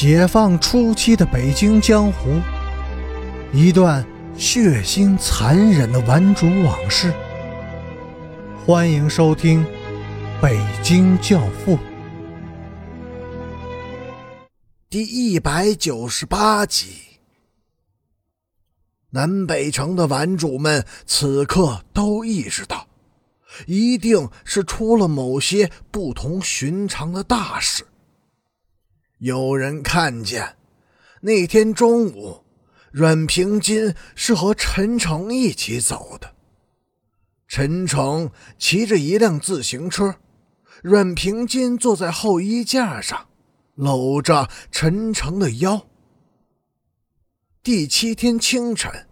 解放初期的北京江湖，一段血腥残忍的顽主往事。欢迎收听《北京教父》第一百九十八集。南北城的顽主们此刻都意识到，一定是出了某些不同寻常的大事。有人看见，那天中午，阮平金是和陈诚一起走的。陈诚骑着一辆自行车，阮平金坐在后衣架上，搂着陈诚的腰。第七天清晨，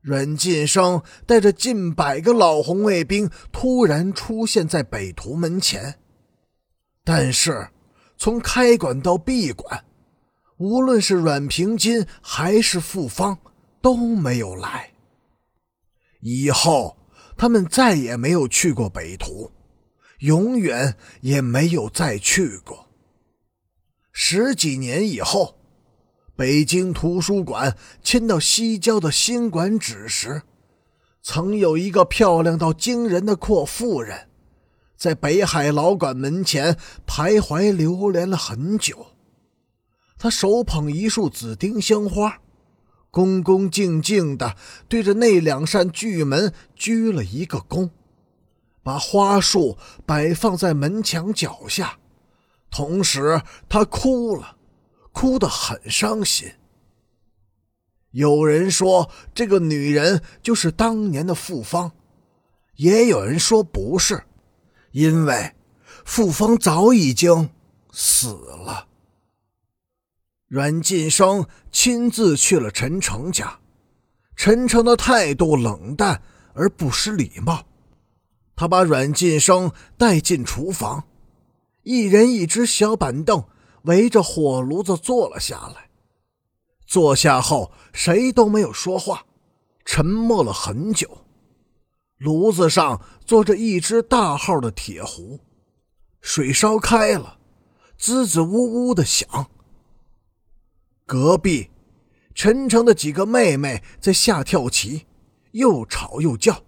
阮晋生带着近百个老红卫兵突然出现在北图门前，但是。从开馆到闭馆，无论是阮平金还是傅芳都没有来。以后他们再也没有去过北图，永远也没有再去过。十几年以后，北京图书馆迁到西郊的新馆址时，曾有一个漂亮到惊人的阔妇人。在北海老馆门前徘徊流连了很久，他手捧一束紫丁香花，恭恭敬敬地对着那两扇巨门鞠了一个躬，把花束摆放在门墙脚下，同时他哭了，哭得很伤心。有人说这个女人就是当年的傅芳，也有人说不是。因为傅芳早已经死了。阮晋生亲自去了陈诚家，陈诚的态度冷淡而不失礼貌。他把阮晋生带进厨房，一人一只小板凳围着火炉子坐了下来。坐下后，谁都没有说话，沉默了很久。炉子上坐着一只大号的铁壶，水烧开了，滋滋呜呜的响。隔壁，陈诚的几个妹妹在下跳棋，又吵又叫。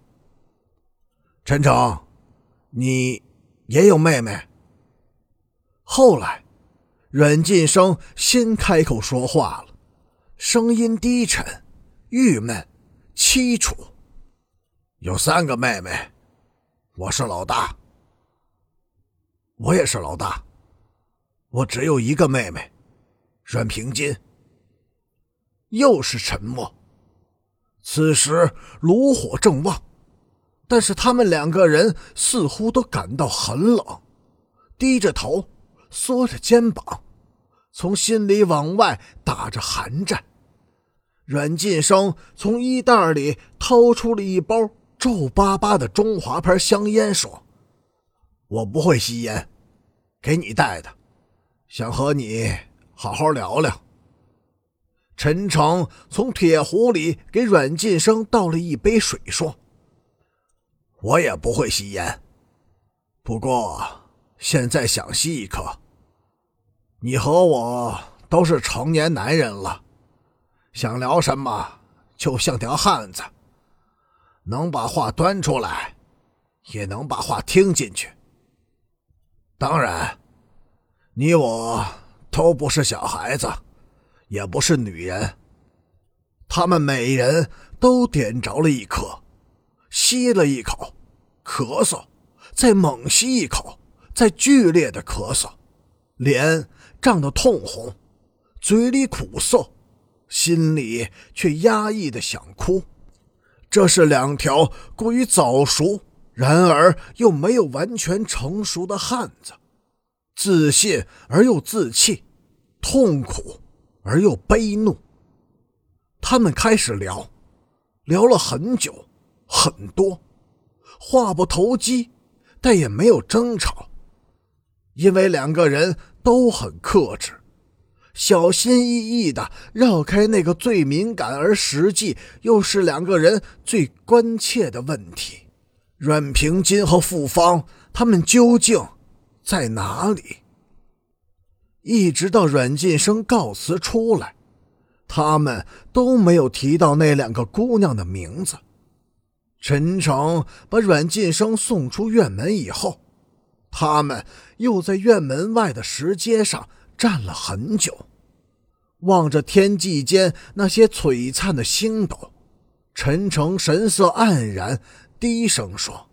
陈诚，你也有妹妹？后来，阮晋生先开口说话了，声音低沉、郁闷、凄楚。有三个妹妹，我是老大。我也是老大，我只有一个妹妹，阮平金。又是沉默。此时炉火正旺，但是他们两个人似乎都感到很冷，低着头，缩着肩膀，从心里往外打着寒战。阮晋生从衣袋里掏出了一包。皱巴巴的中华牌香烟说：“我不会吸烟，给你带的，想和你好好聊聊。”陈诚从铁壶里给阮晋生倒了一杯水，说：“我也不会吸烟，不过现在想吸一颗。你和我都是成年男人了，想聊什么就像条汉子。”能把话端出来，也能把话听进去。当然，你我都不是小孩子，也不是女人。他们每人都点着了一颗，吸了一口，咳嗽，再猛吸一口，再剧烈的咳嗽，脸涨得通红，嘴里苦涩，心里却压抑的想哭。这是两条过于早熟，然而又没有完全成熟的汉子，自信而又自弃，痛苦而又悲怒。他们开始聊，聊了很久，很多，话不投机，但也没有争吵，因为两个人都很克制。小心翼翼地绕开那个最敏感而实际，又是两个人最关切的问题：阮平金和傅芳他们究竟在哪里？一直到阮晋生告辞出来，他们都没有提到那两个姑娘的名字。陈诚把阮晋生送出院门以后，他们又在院门外的石阶上站了很久，望着天际间那些璀璨的星斗。陈诚神色黯然，低声说：“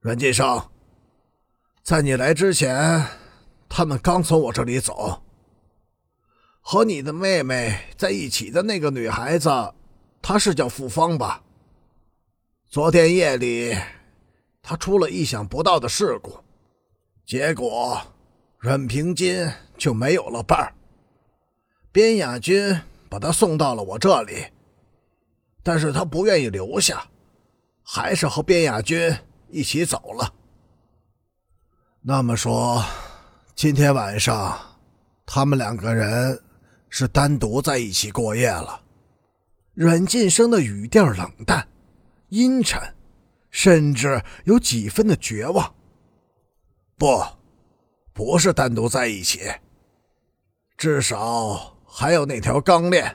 阮晋生，在你来之前，他们刚从我这里走。和你的妹妹在一起的那个女孩子，她是叫傅芳吧？”昨天夜里，她出了意想不到的事故，结果阮平金就没有了伴儿。边雅军把他送到了我这里，但是他不愿意留下，还是和边雅军一起走了。那么说，今天晚上他们两个人是单独在一起过夜了。阮晋生的语调冷淡。阴沉，甚至有几分的绝望。不，不是单独在一起。至少还有那条钢链。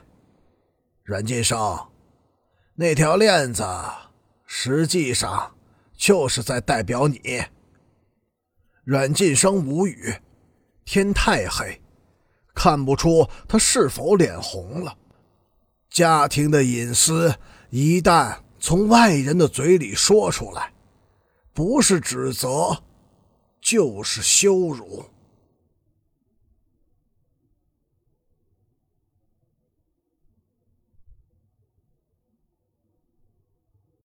阮晋生，那条链子实际上就是在代表你。阮晋生无语，天太黑，看不出他是否脸红了。家庭的隐私一旦……从外人的嘴里说出来，不是指责，就是羞辱。